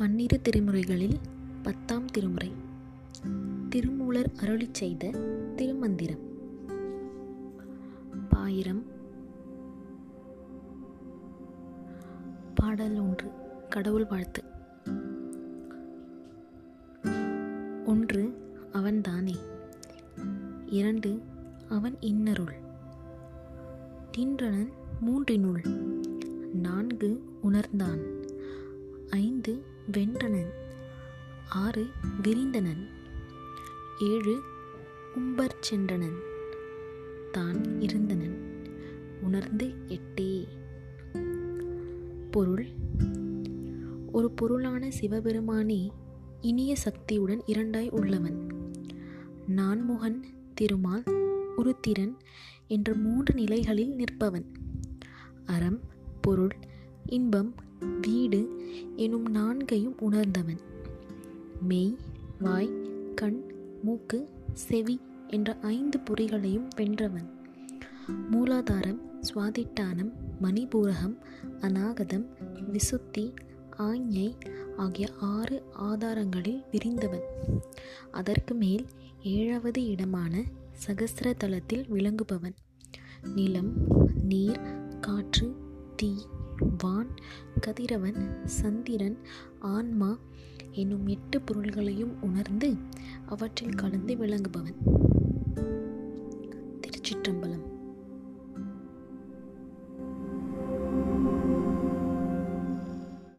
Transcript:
பன்னிரு திருமுறைகளில் பத்தாம் திருமுறை. திருமூலர் அருளி செய்த திருமந்திரம். பாயிரம். பாடல் ஒன்று. கடவுள் வாழ்த்து. ஒன்று அவன்தானே இரண்டு அவன் இன்னருள். தின்றனன் மூன்றினுள். நான்கு உணர்ந்தான். ஐந்து வென்றனன். ஆறு விரிந்தனன். ஏழு உம்பர் சென்றனன். தான் இருந்தனன். உணர்ந்து எட்டே. பொருள். ஒரு பொருளான சிவபெருமானே இனிய சக்தியுடன் இரண்டாய் உள்ளவன். நான்முகன் திருமால் உருத்திரன் என்ற மூன்று நிலைகளில் நிற்பவன். அறம் பொருள் இன்பம் வீடு எனும் நான்கையும் உணர்ந்தவன். மெய் வாய் கண் மூக்கு செவி என்ற ஐந்து பொறிகளையும் வென்றவன். மூலாதாரம் சுவாதிட்டானம் மணிபூரகம் அநாகதம் விசுத்தி ஆஞ்ஞை ஆகிய ஆறு ஆதாரங்களில் விரிந்தவன். அதற்கு மேல் ஏழாவது இடமான சகசிர தளத்தில் விளங்குபவன். நிலம் நீர் காற்று தீ வான் கதிரவன் சந்திரன் ஆன்மா என்னும் எட்டு பொருள்களையும் உணர்ந்து அவற்றில் கலந்து விளங்குபவன். திருச்சிற்றம்பலம்.